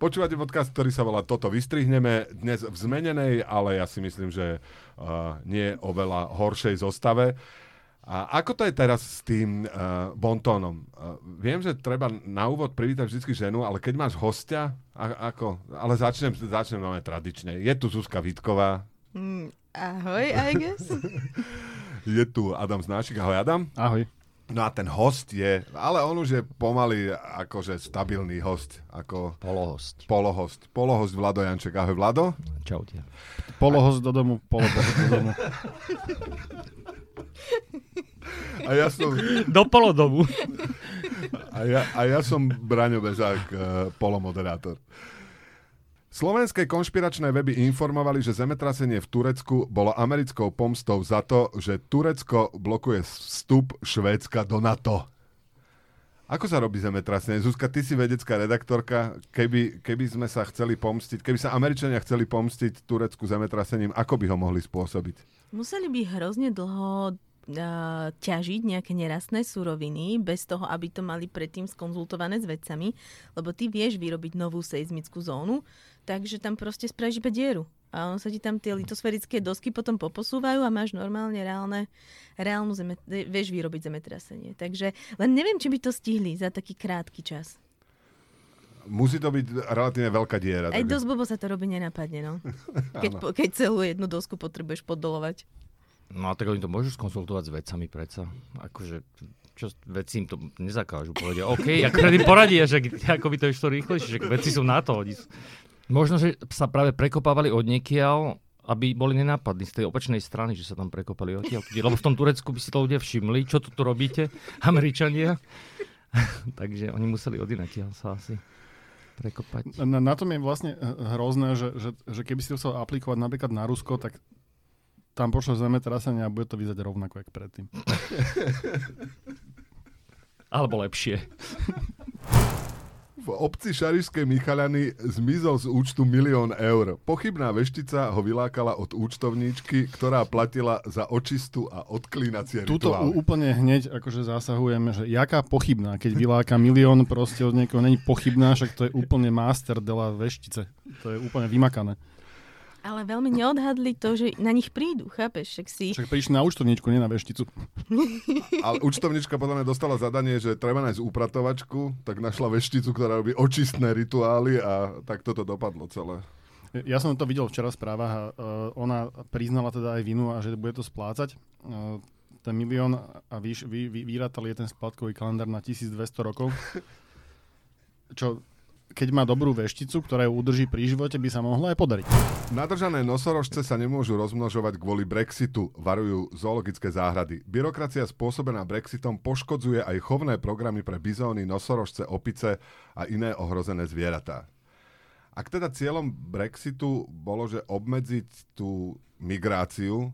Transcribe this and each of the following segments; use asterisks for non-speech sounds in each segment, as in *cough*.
Počúvate podcast, ktorý sa volá Toto vystrihneme, dnes v zmenenej, ale ja si myslím, že uh, nie oveľa horšej zostave. A ako to je teraz s tým uh, bontónom? Uh, viem, že treba na úvod privítať vždy ženu, ale keď máš hostia, a, ako? Ale začnem, začnem máme tradične. Je tu Zuzka Vitková. Mm, ahoj, I guess. *laughs* je tu Adam Znášik. Ahoj, Adam. Ahoj. No a ten host je, ale on už je pomaly akože stabilný host. Ako polohost. Polohost. Polohost Vlado Janček. Ahoj Vlado. Čaute. Polohost do domu, polohost do domu. A ja som... Do polodomu. A ja, a ja som Braňo Bezák, uh, polomoderátor. Slovenské konšpiračné weby informovali, že zemetrasenie v Turecku bolo americkou pomstou za to, že Turecko blokuje vstup Švédska do NATO. Ako sa robí zemetrasenie? Zuzka, ty si vedecká redaktorka. Keby, keby sme sa chceli pomstiť, keby sa Američania chceli pomstiť Turecku zemetrasením, ako by ho mohli spôsobiť? Museli by hrozne dlho ťažiť nejaké nerastné suroviny bez toho, aby to mali predtým skonzultované s vedcami, lebo ty vieš vyrobiť novú seizmickú zónu, takže tam proste spravíš iba dieru. A on sa ti tam tie litosférické dosky potom poposúvajú a máš normálne reálne, reálnu zeme, vieš vyrobiť zemetrasenie. Takže len neviem, či by to stihli za taký krátky čas. Musí to byť relatívne veľká diera. Aj dosť blbo sa to robí nenapadne, no. *laughs* Keď, keď celú jednu dosku potrebuješ poddolovať. No a tak oni to môžu skonsultovať s vecami predsa. Akože čo veci im to nezakážu. Povedia, OK, ako im poradia, že ako by to išlo rýchlejšie, že veci sú na to. Oni. Možno, že sa práve prekopávali od niekiaľ, aby boli nenápadní z tej opačnej strany, že sa tam prekopali odtiaľ. Lebo v tom Turecku by si to ľudia všimli, čo tu, robíte, *laughs* Američania. *laughs* Takže oni museli odinakiaľ sa asi prekopať. Na, na tom je vlastne hrozné, že, že, že keby si to chcel aplikovať napríklad na Rusko, tak tam pošlo zemetrasenie a bude to vyzať rovnako, ako predtým. *laughs* Alebo lepšie. V obci Šarišskej Michaľany zmizol z účtu milión eur. Pochybná veštica ho vylákala od účtovníčky, ktorá platila za očistu a odklínacie Tuto rituály. úplne hneď akože zasahujeme, že jaká pochybná, keď vyláka milión proste od niekoho, není pochybná, však to je úplne master de la veštice. To je úplne vymakané. Ale veľmi neodhadli to, že na nich prídu, chápeš? Však, si... Však prišli na účtovničku, nie na vešticu. *laughs* Ale účtovnička podľa mňa dostala zadanie, že treba nájsť upratovačku, tak našla vešticu, ktorá robí očistné rituály a tak toto dopadlo celé. Ja som to videl včera v správach a uh, ona priznala teda aj vinu a že bude to splácať. Uh, ten milión a vyš, vy, vy, vyrátali je ten splátkový kalendár na 1200 rokov. *laughs* Čo keď má dobrú vešticu, ktorá ju udrží pri živote, by sa mohla aj podariť. Nadržané nosorožce sa nemôžu rozmnožovať kvôli Brexitu, varujú zoologické záhrady. Byrokracia spôsobená Brexitom poškodzuje aj chovné programy pre bizóny, nosorožce, opice a iné ohrozené zvieratá. Ak teda cieľom Brexitu bolo, že obmedziť tú migráciu,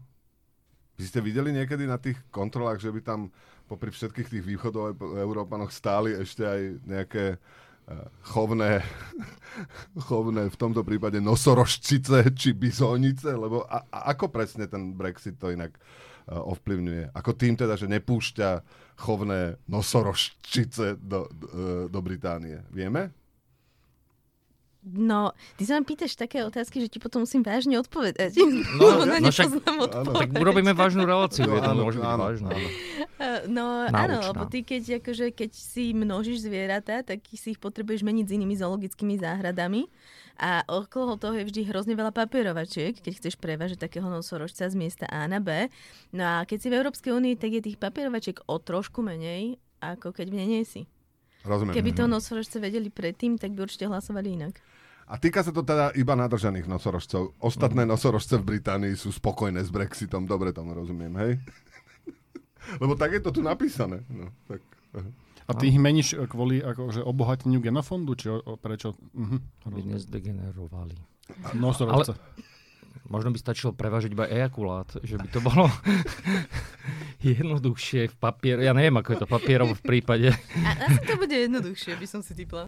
vy ste videli niekedy na tých kontrolách, že by tam popri všetkých tých východov Európanoch stáli ešte aj nejaké chovné, *laughs* chovné v tomto prípade nosorožčice či bizónice, lebo a, a ako presne ten Brexit to inak uh, ovplyvňuje? Ako tým teda, že nepúšťa chovné nosorožčice do, do, e, do Británie. Vieme? No, ty sa ma pýtaš také otázky, že ti potom musím vážne odpovedať. No, *laughs* no, no však, tak urobíme vážnu reláciu, no, je to áno, môže byť áno, vážna. Áno. No Naučná. áno, lebo ty keď, akože, keď si množíš zvieratá, tak si ich potrebuješ meniť s inými zoologickými záhradami. A okolo toho je vždy hrozne veľa papierovačiek, keď chceš prevážať takého nosorožca z miesta A na B. No a keď si v Európskej únii, tak je tých papierovačiek o trošku menej, ako keď v nej nie si. Rozumiem. Keby to nosorožce vedeli predtým, tak by určite hlasovali inak. A týka sa to teda iba nadržaných nosorožcov. Ostatné mm. nosorožce v Británii sú spokojné s Brexitom. Dobre tomu rozumiem, hej? *laughs* Lebo tak je to tu napísané. No, tak. A ty ich meníš kvôli akože obohateniu genofondu? Či o, o, prečo? Mhm, Aby nezdegenerovali. Nosorožce. Ale možno by stačilo prevážiť iba ejakulát, že by to bolo *laughs* jednoduchšie v papier. Ja neviem, ako je to papierov v prípade. A asi to bude jednoduchšie, by som si typla.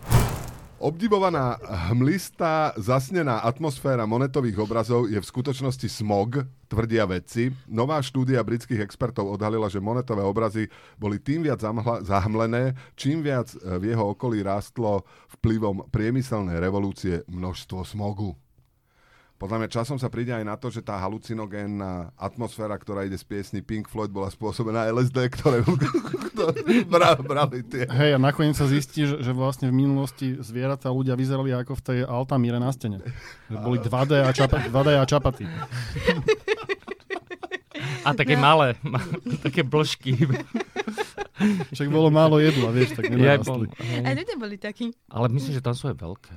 Obdivovaná hmlistá, zasnená atmosféra monetových obrazov je v skutočnosti smog, tvrdia vedci. Nová štúdia britských expertov odhalila, že monetové obrazy boli tým viac zahmlené, čím viac e, v jeho okolí rástlo vplyvom priemyselnej revolúcie množstvo smogu. Podľa mňa časom sa príde aj na to, že tá halucinogénna atmosféra, ktorá ide z piesny Pink Floyd, bola spôsobená LSD, ktoré, ktoré *laughs* bra- brali tie. Hej, a nakoniec sa zistí, že, že vlastne v minulosti zvieratá ľudia vyzerali ako v tej Altamíre na stene. Že boli 2D a, čapa, 2D a čapaty. A také malé, ma, také blžky. Však bolo málo jedla, vieš, tak Ja, nenarastli. Aj ľudia boli takí. ale myslím, že tam sú aj veľké.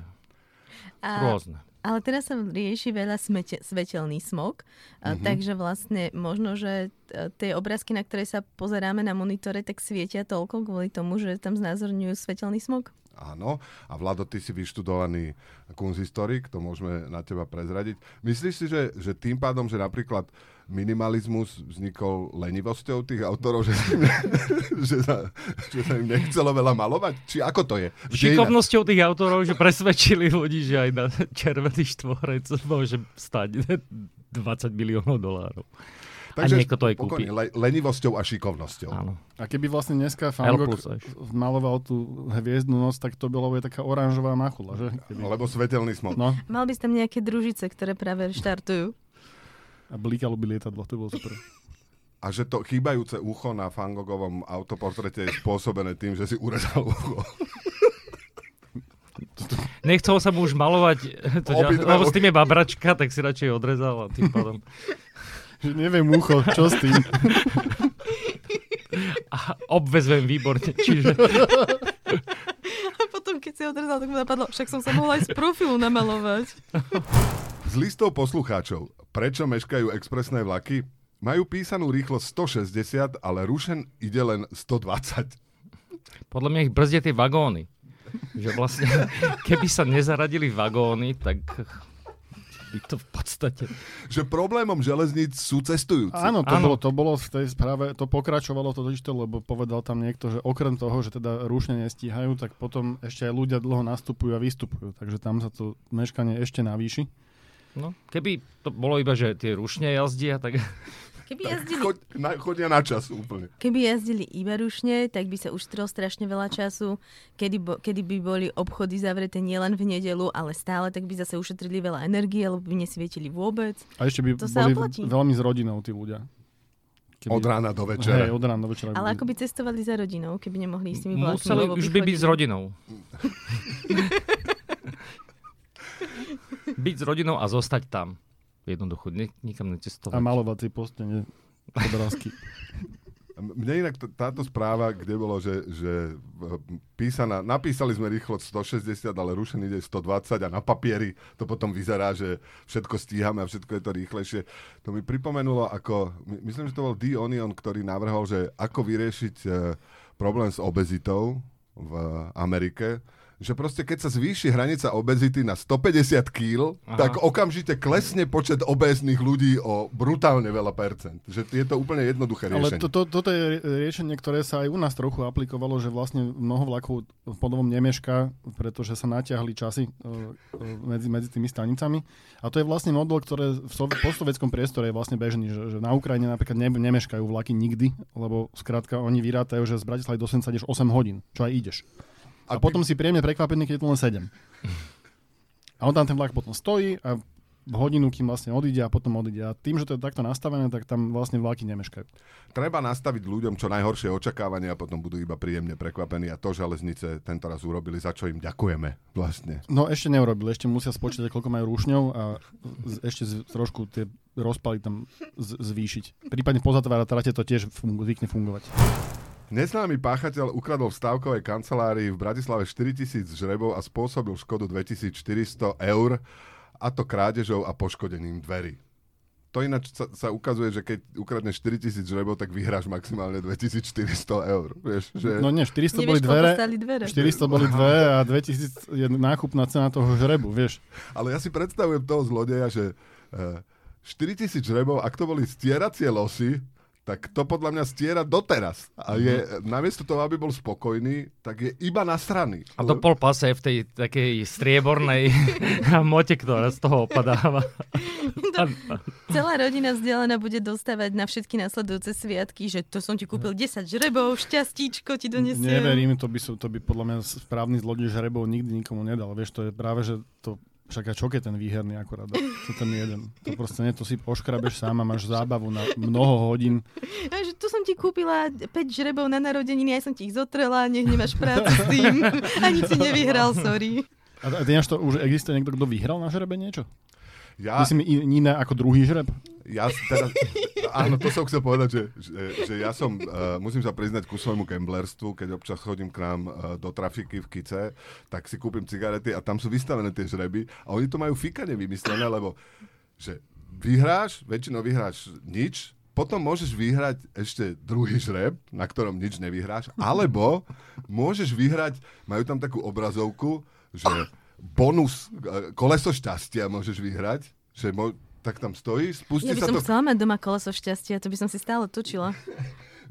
A, Rôzne. Ale teraz sa rieši veľa smete, svetelný smog, mm-hmm. takže vlastne možno, že e, tie obrázky, na ktoré sa pozeráme na monitore, tak svietia toľko kvôli tomu, že tam znázorňujú svetelný smog. Áno. A Vlado, ty si vyštudovaný kunzistorik, to môžeme na teba prezradiť. Myslíš si, že, že tým pádom, že napríklad minimalizmus vznikol lenivosťou tých autorov, *laughs* že, sa im- že, sa, že sa im nechcelo veľa malovať? Či ako to je? Dejinách? Šikovnosťou tých autorov, že presvedčili ľudí, že aj na červený štvorec *laughs* môže stať 20 miliónov dolárov. A niekto to aj kúpi. pokojne, Le, lenivosťou a šikovnosťou. Áno. A keby vlastne dneska až. maloval tú hviezdnu noc, tak to bola bude taká oranžová machula, že? Keby... Lebo svetelný smog. No, Mal by si tam nejaké družice, ktoré práve štartujú. a blíkalo by lietadlo, to bolo super. A že to chýbajúce ucho na Fangogovom autoportrete je spôsobené tým, že si urezal ucho. *laughs* Nechcel sa mu už malovať, *laughs* to, lebo s tým je babračka, tak si radšej odrezal a tým pádom. *laughs* Že neviem ucho, čo s tým? A obvezujem výborne, čiže A potom, keď si odrezal, tak mu napadlo, však som sa mohla aj z profilu namalovať. Z listov poslucháčov. Prečo meškajú expresné vlaky? Majú písanú rýchlosť 160, ale rušen ide len 120. podľa mňa ich brzdia tie vagóny. Že vlastne, keby sa nezaradili vagóny, tak by to v podstate... Že problémom železníc sú cestujúci. Áno, to, Áno. Bolo, to bolo v tej správe, to pokračovalo to totižto, lebo povedal tam niekto, že okrem toho, že teda rušne nestíhajú, tak potom ešte aj ľudia dlho nastupujú a vystupujú. Takže tam sa to meškanie ešte navýši. No, keby to bolo iba, že tie rušne jazdia, tak Keby jazdili, Chod, na, chodia na čas úplne. keby jazdili iba rušne, tak by sa uštrilo strašne veľa času, kedy, bo, kedy by boli obchody zavreté nielen v nedelu, ale stále, tak by zase ušetrili veľa energie, lebo by nesvietili vôbec. A ešte by To sa boli oplatí. veľmi s rodinou tí ľudia. Keby- Od rána do Hej, večera. od rána do večera. Ale ako by cestovali za rodinou, keby nemohli ísť s tými vlákmi? museli už by byť s rodinou. *laughs* byť s rodinou a zostať tam. Jednoducho, ne, nikam necestovať. A malovací postene obrázky. *laughs* Mne inak t- táto správa, kde bolo, že, že v- písaná, napísali sme rýchlosť 160, ale rušený ide 120 a na papieri to potom vyzerá, že všetko stíhame a všetko je to rýchlejšie. To mi pripomenulo ako, my- myslím, že to bol D. Onion, ktorý navrhol, že ako vyriešiť e, problém s obezitou v Amerike, že proste keď sa zvýši hranica obezity na 150 kg, tak okamžite klesne počet obéznych ľudí o brutálne veľa percent. Že je to úplne jednoduché Ale riešenie. to, to, toto je rie- riešenie, ktoré sa aj u nás trochu aplikovalo, že vlastne mnoho vlakov v podobom nemeška, pretože sa natiahli časy e, e, medzi, medzi tými stanicami. A to je vlastne model, ktoré v sov- priestore je vlastne bežný, že, že na Ukrajine napríklad ne, nemeškajú vlaky nikdy, lebo skrátka oni vyrátajú, že z Bratislavy do Senca ideš 8 hodín, čo aj ideš. A, potom si príjemne prekvapený, keď je to len 7. A on tam ten vlak potom stojí a v hodinu, kým vlastne odíde a potom odíde. A tým, že to je takto nastavené, tak tam vlastne vlaky nemeškajú. Treba nastaviť ľuďom čo najhoršie očakávania a potom budú iba príjemne prekvapení a to železnice tento raz urobili, za čo im ďakujeme vlastne. No ešte neurobili, ešte musia spočítať, koľko majú rušňov a z, ešte z, trošku tie rozpaly tam z, zvýšiť. Prípadne pozatvára trate to tiež fungu, zvykne fungovať. Neznámy páchateľ ukradol v stávkovej kancelárii v Bratislave 4000 žrebov a spôsobil škodu 2400 eur a to krádežou a poškodením dverí. To ináč sa, sa ukazuje, že keď ukradneš 4000 žrebov, tak vyhráš maximálne 2400 eur. Vieš, že... No nie, 400 Nevieš, boli dvere, dvere. 400 boli dve a 2000 je nákupná cena toho žrebu, vieš. Ale ja si predstavujem toho zlodeja, že uh, 4000 žrebov, ak to boli stieracie losy, tak to podľa mňa stiera doteraz. A je, namiesto toho, aby bol spokojný, tak je iba nasraný. A to pol pase v tej takej striebornej *laughs* mote, ktorá z toho opadáva. Celá rodina vzdelaná bude dostávať na všetky nasledujúce sviatky, že to som ti kúpil 10 žrebov, šťastíčko ti donesiem. Neverím, to by, som, to by podľa mňa správny zlodej žrebov nikdy nikomu nedal. Vieš, to je práve, že to však a čo keď ten výherný akurát dá? To ten jeden. To proste nie, to si poškrabeš sám a máš zábavu na mnoho hodín. A že tu som ti kúpila 5 žrebov na narodeniny, aj som ti ich zotrela, nech nemáš prácu s tým. Ani si nevyhral, sorry. A, a to už existuje niekto, kto vyhral na žrebe niečo? Ja... Myslím, iné ako druhý žreb? Ja teraz, áno, to som chcel povedať, že, že, že ja som, uh, musím sa priznať ku svojmu gamblerstvu, keď občas chodím k nám uh, do trafiky v Kice, tak si kúpim cigarety a tam sú vystavené tie žreby a oni to majú fikane vymyslené, lebo že vyhráš, väčšinou vyhráš nič, potom môžeš vyhrať ešte druhý žreb, na ktorom nič nevyhráš, alebo môžeš vyhrať, majú tam takú obrazovku, že bonus, e, koleso šťastia môžeš vyhrať, že tak tam stojí, spustí ja by sa som to... chcela mať doma koleso šťastia, to by som si stále točila.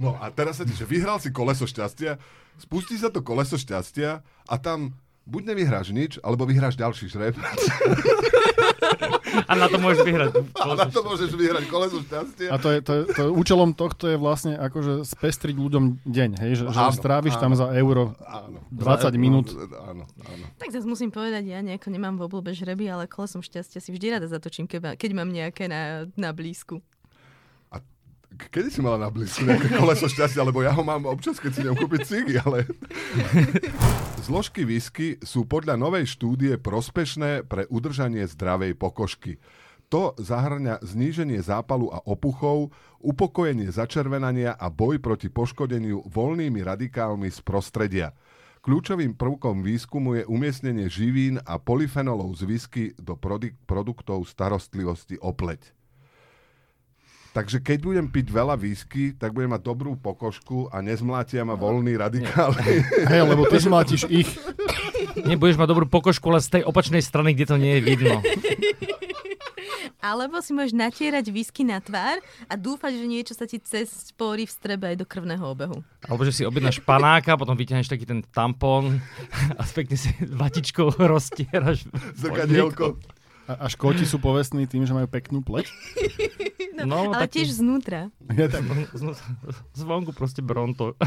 No a teraz sa ti, že vyhral si koleso šťastia, spustí sa to koleso šťastia a tam buď nevyhráš nič, alebo vyhráš ďalší žreb. *laughs* A na to môžeš vyhrať. *laughs* A na to môžeš vyhrať koleso šťastia. A to je, to je, to je, účelom tohto je vlastne akože spestriť ľuďom deň, hej? Že, áno, že stráviš áno, tam za euro áno, 20 minút. Áno, áno. Tak zase musím povedať, ja nejako nemám v obľúbe žreby, ale kolesom šťastia si vždy rada zatočím, keď, keď mám nejaké na, na blízku. Kedy si mala na blízku nejaké koleso šťastia, lebo ja ho mám občas, keď si idem kúpiť cigy, ale... *laughs* Zložky whisky sú podľa novej štúdie prospešné pre udržanie zdravej pokožky. To zahrňa zníženie zápalu a opuchov, upokojenie začervenania a boj proti poškodeniu voľnými radikálmi z prostredia. Kľúčovým prvkom výskumu je umiestnenie živín a polyfenolov z whisky do produktov starostlivosti o. Takže keď budem piť veľa whisky, tak budem mať dobrú pokožku a nezmlátia ma voľný radikály. Hej, lebo ty zmlátiš ich. Nebudeš mať dobrú pokožku, ale z tej opačnej strany, kde to nie je vidno. Alebo si môžeš natierať whisky na tvár a dúfať, že niečo sa ti cez spory v strebe aj do krvného obehu. Alebo že si objednáš panáka, potom vyťahneš taký ten tampón a pekne si vatičkou roztieraš. Zrkadielko. A, a škóti sú povestní tým, že majú peknú pleť? No, no, ale tak... tiež znútra. Ja, tak... Zvonku proste bronto. *laughs*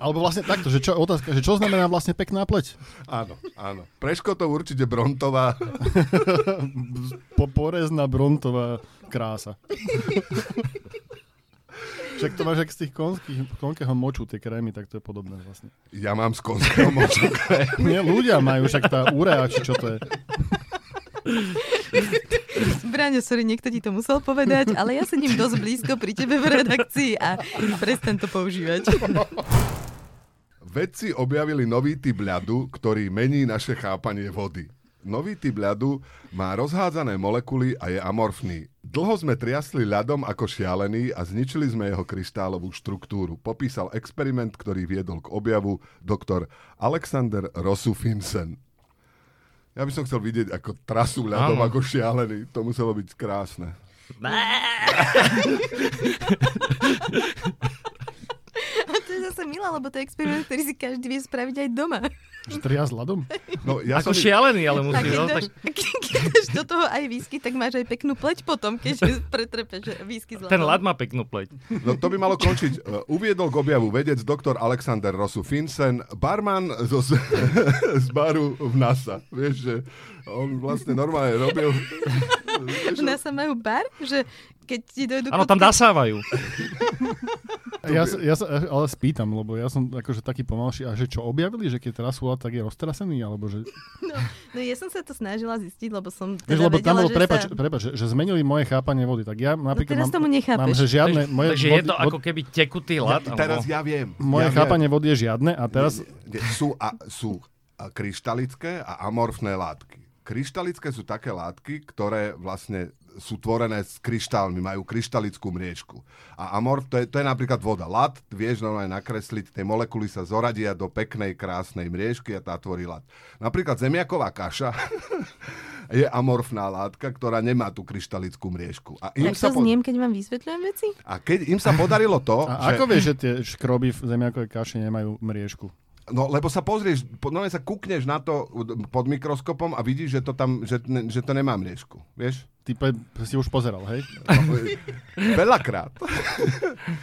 Alebo vlastne takto, že čo, otázka, že čo znamená vlastne pekná pleť? Áno, áno. Preško to určite brontová. *laughs* po, porezná brontová krása. *laughs* Však to máš ak z tých konských, konkého moču, tie krémy, tak to je podobné vlastne. Ja mám z konského moču krémy. Nie, ľudia majú, však tá urea, či čo to je. *laughs* Braňo, sorry, niekto ti to musel povedať, ale ja sedím dosť blízko pri tebe v redakcii a prestan to používať. Vedci objavili nový typ ľadu, ktorý mení naše chápanie vody. Nový typ ľadu má rozhádzané molekuly a je amorfný. Dlho sme triasli ľadom ako šialený a zničili sme jeho kryštálovú štruktúru. Popísal experiment, ktorý viedol k objavu doktor Alexander Rosu-Finsen. Ja by som chcel vidieť ako trasu ľadom Áno. ako šialený. To muselo byť krásne. *laughs* *laughs* Zase milá, lebo to je experiment, ktorý si každý vie spraviť aj doma. Že tria s ľadom? No, ja Ako som... šialený, ale musí. Tak, no, *laughs* tak... Keď dáš do toho aj výsky, tak máš aj peknú pleť potom, keď pretrepeš výsky s ľadom. Ten ľad má peknú pleť. No to by malo končiť. Uh, uviedol k objavu vedec doktor Alexander Rosu Finsen, barman zo, z *laughs* baru v NASA. Vieš, že on vlastne normálne robil... *laughs* V NASA majú bar? Že keď ti dojdu... Áno, tam dasávajú. Ja, ja sa ale spýtam, lebo ja som akože taký pomalší. A že čo objavili, že keď teraz tak je roztrasený? Alebo že... no, no ja som sa to snažila zistiť, lebo som teda Vieš, lebo vedela, tam bolo, že prepač, sa... prepač, že, že zmenili moje chápanie vody. Tak ja napríklad no teraz mám, tomu nechápeš. mám, že žiadne... Moje takže vody, je to ako keby tekutý lad. Ja, teraz ja viem. Moje ja chápanie viem. vody je žiadne a teraz... Nie, nie, sú, a, sú kryštalické a amorfné látky. Kryštalické sú také látky, ktoré vlastne sú tvorené s kryštálmi, majú kryštalickú mriežku. A amorf, to je, to je napríklad voda. Lat, vieš normálne nakresliť, tie molekuly sa zoradia do peknej, krásnej mriežky a tá tvorí lat. Napríklad zemiaková kaša *laughs* je amorfná látka, ktorá nemá tú kryštalickú mriežku. A im Tak sa to po- zniem, keď vám vysvetľujem veci? a keď im sa podarilo to, A že... ako vieš, že tie škroby v zemiakovej kaši nemajú mriežku? No, lebo sa pozrieš, po- no sa kúkneš na to pod mikroskopom a vidíš, že to tam, že, že to nemá mriežku. Vieš? Ty pe- si už pozeral, hej? *laughs* Veľakrát. *laughs*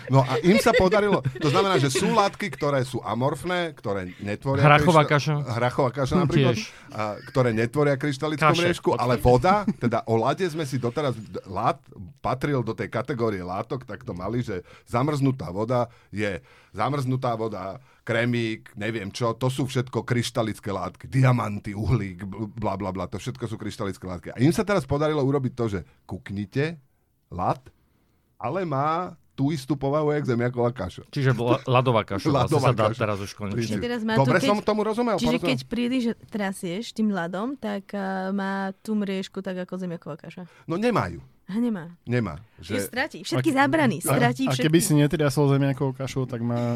No a im sa podarilo, to znamená, že sú látky, ktoré sú amorfné, ktoré netvoria... Hrachová kryšta- kaša. Hrachová kaša napríklad, tiež. a, ktoré netvoria kryštalickú Kaše, mriežku, ale voda, teda o lade sme si doteraz, lát patril do tej kategórie látok, tak to mali, že zamrznutá voda je zamrznutá voda, kremík, neviem čo, to sú všetko kryštalické látky, diamanty, uhlík, bl- bla bla bla, to všetko sú kryštalické látky. A im sa teraz podarilo urobiť to, že kuknite, lad, ale má tú istú povahu, jak zemiaková kaša. Čiže la- ľadová kaša. Vlastne Ľadová sa dá kaša. teraz už konečne. Teraz má Dobre tu, keď- som tomu rozumel? Čiže porozumel? keď príliš trasieš tým ľadom, tak uh, má tú mriežku tak ako zemiaková kaša. No nemajú. A nemá. Nemá. Že Že... stratí. Všetky zábrany. Stratí a, a keby si netriasol zemiakovou kašou, tak má...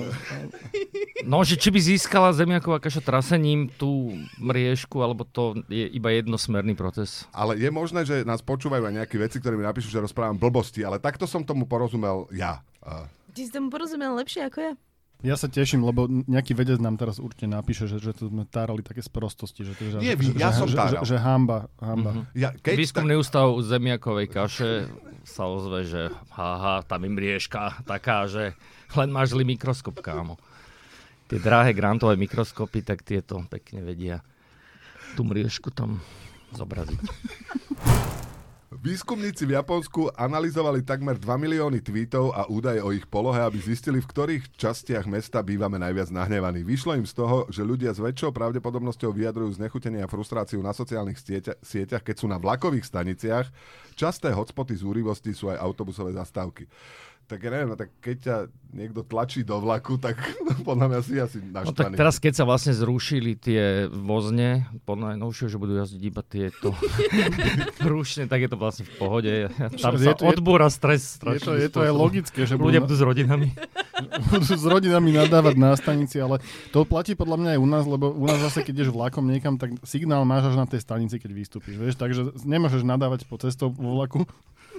No, že či by získala zemiaková kaša trasením tú mriežku, alebo to je iba jednosmerný proces. Ale je možné, že nás počúvajú aj nejaké veci, ktoré mi napíšu, že rozprávam blbosti, ale takto som tomu porozumel ja. A Ty si tomu porozumel lepšie ako ja? Ja sa teším, lebo nejaký vedec nám teraz určite napíše, že, že to sme tárali také sprostosti. Že, že, Nie že, ja že, som že, táral. že, že hamba. hamba. Mhm. Ja, keď Výskumný ústav zemiakovej kaše sa ozve, že haha, tam je mriežka taká, že len máš zlý mikroskop, kámo. Tie drahé grantové mikroskopy, tak tieto pekne vedia tú mriežku tam zobraziť. Výskumníci v Japonsku analyzovali takmer 2 milióny tweetov a údaje o ich polohe, aby zistili, v ktorých častiach mesta bývame najviac nahnevaní. Vyšlo im z toho, že ľudia s väčšou pravdepodobnosťou vyjadrujú znechutenie a frustráciu na sociálnych sieťa, sieťach, keď sú na vlakových staniciach. Časté hotspoty zúrivosti sú aj autobusové zastávky. Tak ja neviem, no tak keď ťa niekto tlačí do vlaku, tak *laughs* podľa mňa si asi No tak naštvaný. teraz, keď sa vlastne zrušili tie vozne, podľa najnovšieho, že budú jazdiť iba tieto *laughs* rušne, tak je to vlastne v pohode. Tam Je sa to- je- odbúra stres Je to, je to aj spôsobom. logické, že Ľudia budú s rodinami. *laughs* budú s rodinami nadávať na stanici, ale to platí podľa mňa aj u nás, lebo u nás zase, keď ideš vlakom niekam, tak signál máš až na tej stanici, keď vystúpiš. Vieš? Takže nemôžeš nadávať po cestou vo vlaku,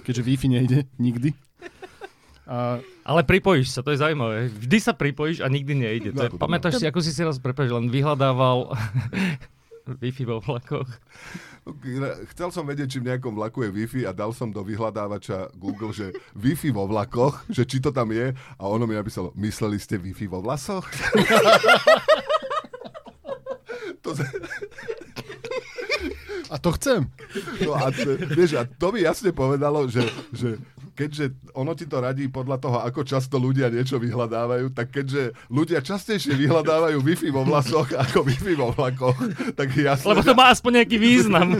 keďže Wi-Fi nejde nikdy. A Ale pripojíš sa, to je zaujímavé. Vždy sa pripojíš a nikdy nejde. To je, No, pamätáš si, ako si si raz prepáč, len vyhľadával *laughs* Wi-Fi vo vlakoch. Chcel som vedieť, či v nejakom vlaku je Wi-Fi a dal som do vyhľadávača Google, že Wi-Fi vo vlakoch, že či to tam je a ono mi napísalo, mysleli ste Wi-Fi vo vlasoch? *laughs* to, z- A to chcem. no a, t- vieš, a to mi jasne povedalo, že, že keďže ono ti to radí podľa toho, ako často ľudia niečo vyhľadávajú, tak keďže ľudia častejšie vyhľadávajú Wi-Fi vo vlasoch ako Wi-Fi vo vlakoch, tak je jasné, Lebo to má aspoň nejaký význam.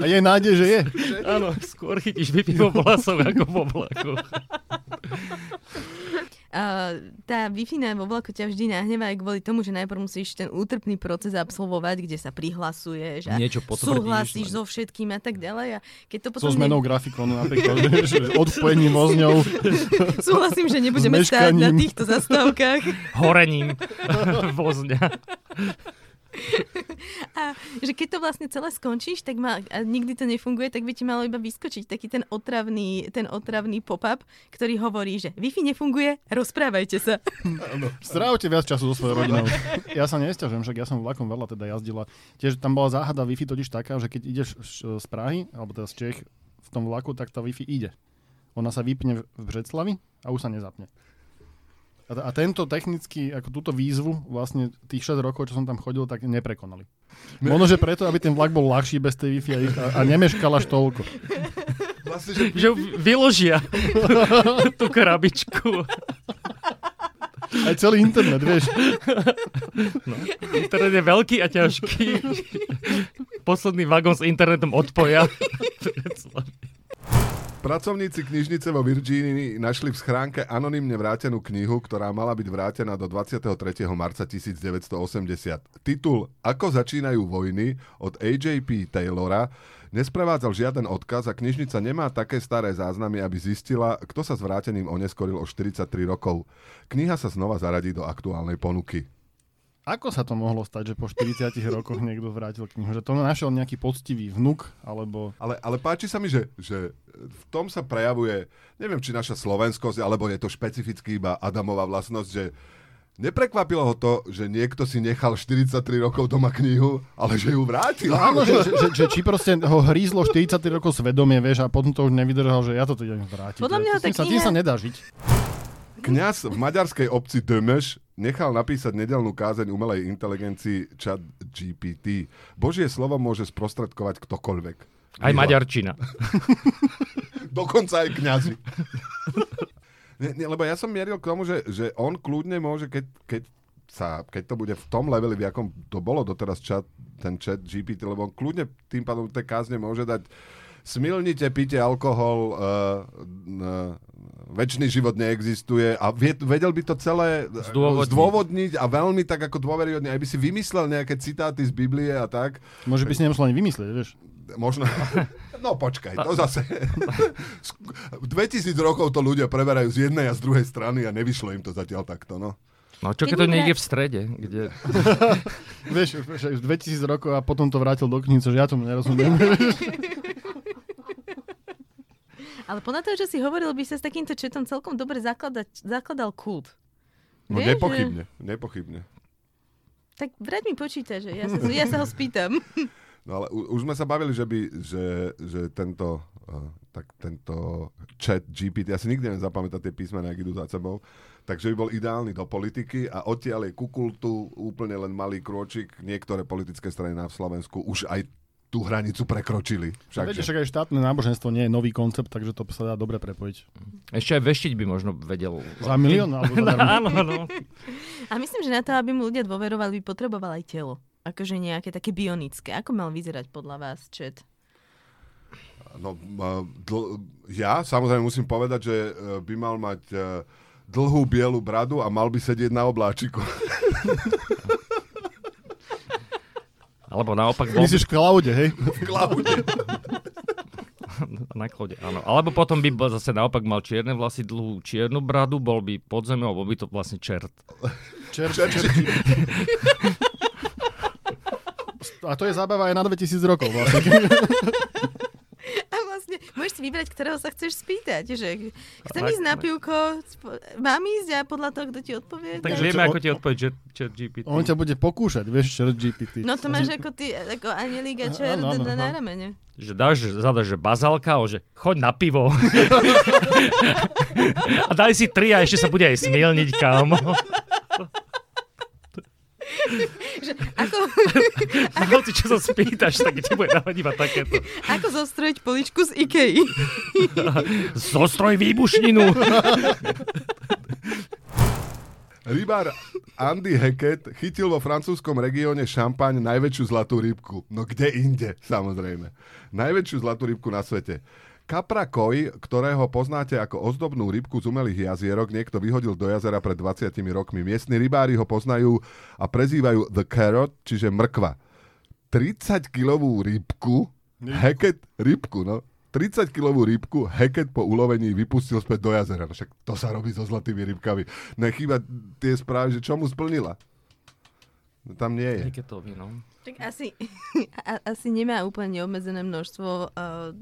A je nádej, že je. Áno, skôr chytíš Wi-Fi vo vlasoch ako vo vlakoch. *laughs* A tá wi vo vlaku ťa vždy nahnevá aj kvôli tomu, že najprv musíš ten útrpný proces absolvovať, kde sa prihlasuješ a Niečo súhlasíš so všetkým a tak ďalej. A keď to So potom zmenou grafikonu napríklad, *laughs* že odpojením vozňou. *laughs* ne... súhlasím, že nebudeme stáť na týchto zastávkach. Horením vozňa. *laughs* A že keď to vlastne celé skončíš, tak má, a nikdy to nefunguje, tak by ti malo iba vyskočiť taký ten otravný, ten otravný pop-up, ktorý hovorí, že Wi-Fi nefunguje, rozprávajte sa. Strávte viac času so svojou rodinou. Ja sa nesťažujem, však ja som vlakom veľa teda jazdila. Tiež tam bola záhada Wi-Fi totiž taká, že keď ideš z Prahy, alebo teda z Čech v tom vlaku, tak tá Wi-Fi ide. Ona sa vypne v Břeclavi a už sa nezapne. A, a tento technicky, ako túto výzvu, vlastne tých 6 rokov, čo som tam chodil, tak neprekonali. Možno, že preto, aby ten vlak bol ľahší bez tej Wi-Fi a, a, a nemeškal až toľko. vlastne, že Že vyložia *laughs* tú krabičku. Aj celý internet, vieš. No. Internet je veľký a ťažký. Posledný vagón s internetom odpoja. *laughs* Pracovníci knižnice vo Virgínii našli v schránke anonymne vrátenú knihu, ktorá mala byť vrátená do 23. marca 1980. Titul Ako začínajú vojny od AJP Taylora nesprevádzal žiaden odkaz a knižnica nemá také staré záznamy, aby zistila, kto sa s vráteným oneskoril o 43 rokov. Kniha sa znova zaradí do aktuálnej ponuky. Ako sa to mohlo stať, že po 40 rokoch niekto vrátil knihu? Že to našiel nejaký poctivý vnuk, alebo... Ale, ale páči sa mi, že, že v tom sa prejavuje, neviem, či naša slovenskosť, alebo je to špecificky iba Adamová vlastnosť, že Neprekvapilo ho to, že niekto si nechal 43 rokov doma knihu, ale že ju vrátil. No áno, že, že, že, či proste ho hrízlo 43 rokov svedomie, vieš, a potom to už nevydržal, že ja to idem vrátiť. Podľa mňa tým, tá sa, tým kniha- sa nedá žiť. Kňaz v maďarskej obci Dömeš nechal napísať nedelnú kázeň umelej inteligencii chat GPT. Božie slovo môže sprostredkovať ktokoľvek. Aj Vyhla- Maďarčina. *laughs* Dokonca aj kňazi. nie, nie, lebo ja som mieril k tomu, že, že on kľudne môže, keď, keď, sa, keď to bude v tom leveli, v akom to bolo doteraz chat, ten chat GPT, lebo on kľudne tým pádom tej kázne môže dať smilnite, pite alkohol, uh, uh, väčší život neexistuje a vie, vedel by to celé eh, Zdôvodniť. zdôvodniť a veľmi tak ako dôveryhodne, aj by si vymyslel nejaké citáty z Biblie a tak. Môže by si nemusel ani vymyslieť, vieš. Možno. No počkaj, to zase... *laughs* 2000 rokov to ľudia preberajú z jednej a z druhej strany a nevyšlo im to zatiaľ takto, no. No čo keď to niekde v strede, kde... *laughs* Vieš, vieš, 2000 rokov a potom to vrátil do knihy, že ja tomu nerozumiem. *laughs* Ale podľa toho, čo si hovoril, by sa s takýmto četom celkom dobre zakladať, zakladal kult. No Vieš, nepochybne, nepochybne. Tak vrať mi počíta, že ja sa, ja sa ho spýtam. *laughs* No ale u, už sme sa bavili, že by, že, že tento, uh, tak tento chat GPT, ja si nikdy neviem zapamätať tie písmená, ak idú za sebou, takže by bol ideálny do politiky a odtiaľ je ku kultu úplne len malý krôčik. Niektoré politické strany na Slovensku už aj tú hranicu prekročili. Však, Všakže. však aj štátne náboženstvo nie je nový koncept, takže to sa dá dobre prepojiť. Ešte aj veštiť by možno vedel. Za milión alebo za. *laughs* Áno, no. A myslím, že na to, aby mu ľudia dôverovali, by potreboval aj telo. Akože nejaké také bionické. Ako mal vyzerať podľa vás chat? No, dl- ja samozrejme musím povedať, že e, by mal mať e, dlhú bielu bradu a mal by sedieť na obláčiku. *laughs* Alebo naopak bol Myslíš v cloude, hej? *laughs* v klaude. na klode, áno. Alebo potom by bol zase naopak mal čierne vlasy, dlhú čiernu bradu, bol by pod zemou, bol by to vlastne čert. Čer, čer, čer. *laughs* A to je zábava aj na 2000 rokov vlastne. *laughs* Vlastne, môžeš si vybrať, ktorého sa chceš spýtať. Že chcem ísť na pivko, mám ísť a podľa toho, kto ti odpovie. Tak vieme, ako ti odpovedť chat, chat GPT. On ťa bude pokúšať, vieš, čer GPT. No to máš *laughs* ako ty, ako Anelík a Čer na, ramene. Že dáš, zadaš, že bazálka, o, že choď na pivo. *laughs* a daj si tri a ešte sa bude aj smielniť, kámo. *laughs* *laughs* Ako, *laughs* A hoci čo sa spýtaš, tak ti bude dávať iba takéto. *laughs* ako zostrojiť poličku z Ikei. Zostroj výbušninu. Rybár Andy Hackett chytil vo francúzskom regióne Šampaň najväčšiu zlatú rybku. No kde inde, samozrejme. Najväčšiu zlatú rybku na svete. Kapra koi, ktorého poznáte ako ozdobnú rybku z umelých jazierok, niekto vyhodil do jazera pred 20 rokmi. Miestni rybári ho poznajú a prezývajú The Carrot, čiže mrkva. 30-kilovú rybku, Hackett rybku, no. 30-kilovú rybku Hackett po ulovení vypustil späť do jazera. No však to sa robí so zlatými rybkami. Nechýba tie správy, že čo mu splnila. No, tam nie je. Heketovi, no. Tak asi, *laughs* a, asi nemá úplne neobmedzené množstvo uh,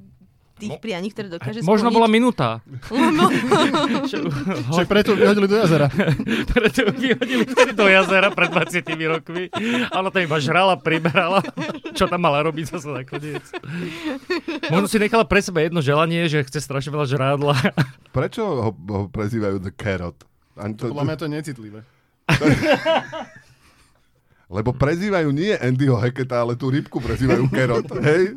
tých Mo- prianí, ktoré dokáže Možno splniť. bola minúta. *laughs* Však preto vyhodili do jazera. *laughs* Preto vyhodili vtedy do jazera pred 20 rokmi. A ona tam iba žrala, priberala. Čo tam mala robiť zase nakoniec. Možno si nechala pre seba jedno želanie, že chce strašne veľa žrádla. *laughs* Prečo ho, ho prezývajú The Carrot? Ani to, Podľa mňa to je necitlivé. Lebo prezývajú nie Andyho Hacketta, ale tú rybku prezývajú Carrot. *laughs* Hej?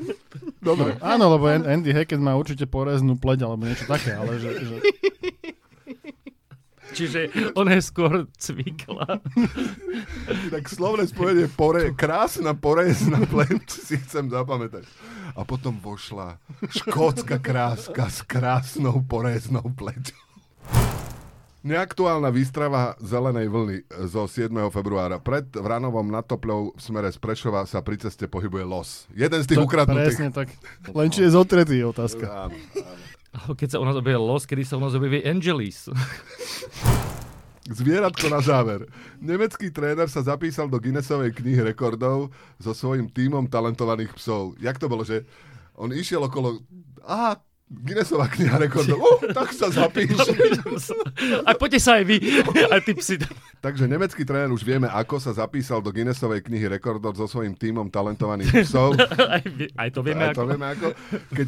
Dobre. Áno, lebo An- Andy Hackett má určite poreznú pleť alebo niečo také, ale že, že *laughs* Čiže ona je skôr cvikla. *laughs* Tak slovné spojenie pore, krásna porezná pleť si chcem zapamätať. A potom vošla škótska kráska s krásnou poreznou pleťou. Neaktuálna výstrava zelenej vlny zo 7. februára. Pred Vranovom nad Topľou v smere z Prešova sa pri ceste pohybuje los. Jeden z tých to, ukradnutých. presne tak. Len či je zotretý, je otázka. Áno, áno. Ale keď sa u nás objaví Los, kedy sa u nás objaví Angelis. Zvieratko na záver. Nemecký tréner sa zapísal do Guinnessovej knihy rekordov so svojím tímom talentovaných psov. Jak to bolo, že on išiel okolo... Aha, Guinnessová kniha rekordov. *laughs* Uh, tak sa zapíš. *laughs* A poďte sa aj vy, *laughs* aj ty psi. Takže nemecký tréner už vieme, ako sa zapísal do Guinnessovej knihy rekordov so svojím tímom talentovaných psov. Aj, aj to vieme Aj to ako. vieme ako. Keď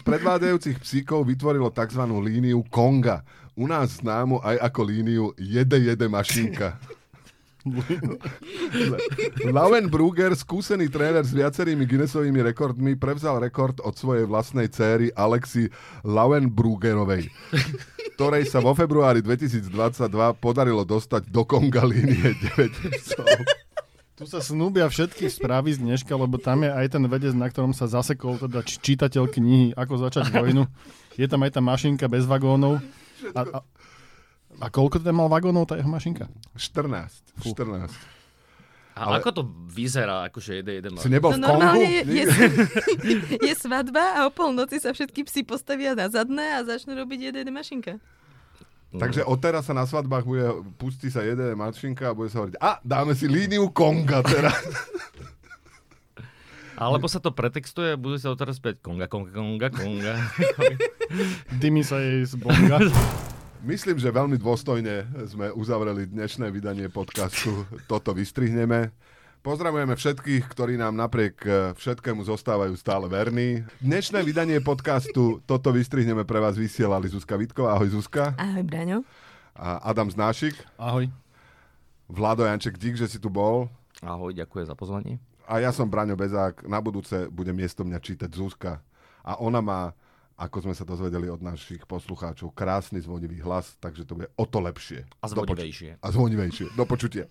14 predvádzajúcich psíkov vytvorilo tzv. líniu Konga, u nás známu aj ako líniu Jede Jede mašinka. *laughs* Lauren Brugger, skúsený tréner s viacerými Guinnessovými rekordmi, prevzal rekord od svojej vlastnej céry Alexi Lauenbruggerovej, ktorej sa vo februári 2022 podarilo dostať do Konga línie 9 psov. Tu sa snúbia všetky správy z dneška, lebo tam je aj ten vedec, na ktorom sa zasekol teda čítateľ knihy Ako začať vojnu. Je tam aj tá mašinka bez vagónov. A, a, a koľko teda mal vagónov tá jeho mašinka? 14. 14. A Ale- ako to vyzerá, akože jede jeden Si nebol v No Kongu? normálne je, je, *laughs* je svadba a o polnoci sa všetky psi postavia na zadné a začnú robiť jeden mašinka. Takže odteraz sa na svadbách bude, pustí sa jeden mašinka a bude sa hovoriť, a dáme si líniu Konga teraz. *laughs* Alebo sa to pretextuje, budú sa to teraz späť konga, konga, konga, konga. Dymi sa jej z bonga. *laughs* Myslím, že veľmi dôstojne sme uzavreli dnešné vydanie podcastu. Toto vystrihneme. Pozdravujeme všetkých, ktorí nám napriek eh, všetkému zostávajú stále verní. Dnešné vydanie podcastu Toto vystrihneme pre vás vysielali Zuzka Vitková. Ahoj Zuzka. Ahoj, Braňo. A Adam Znášik. Ahoj. Vlado Janček, dík, že si tu bol. Ahoj, ďakujem za pozvanie. A ja som Braňo Bezák. Na budúce bude miesto mňa čítať Zuzka. A ona má, ako sme sa dozvedeli od našich poslucháčov, krásny zvonivý hlas, takže to bude o to lepšie. A Do poč- zvodivejšie. A zvonivejšie. Do počutia.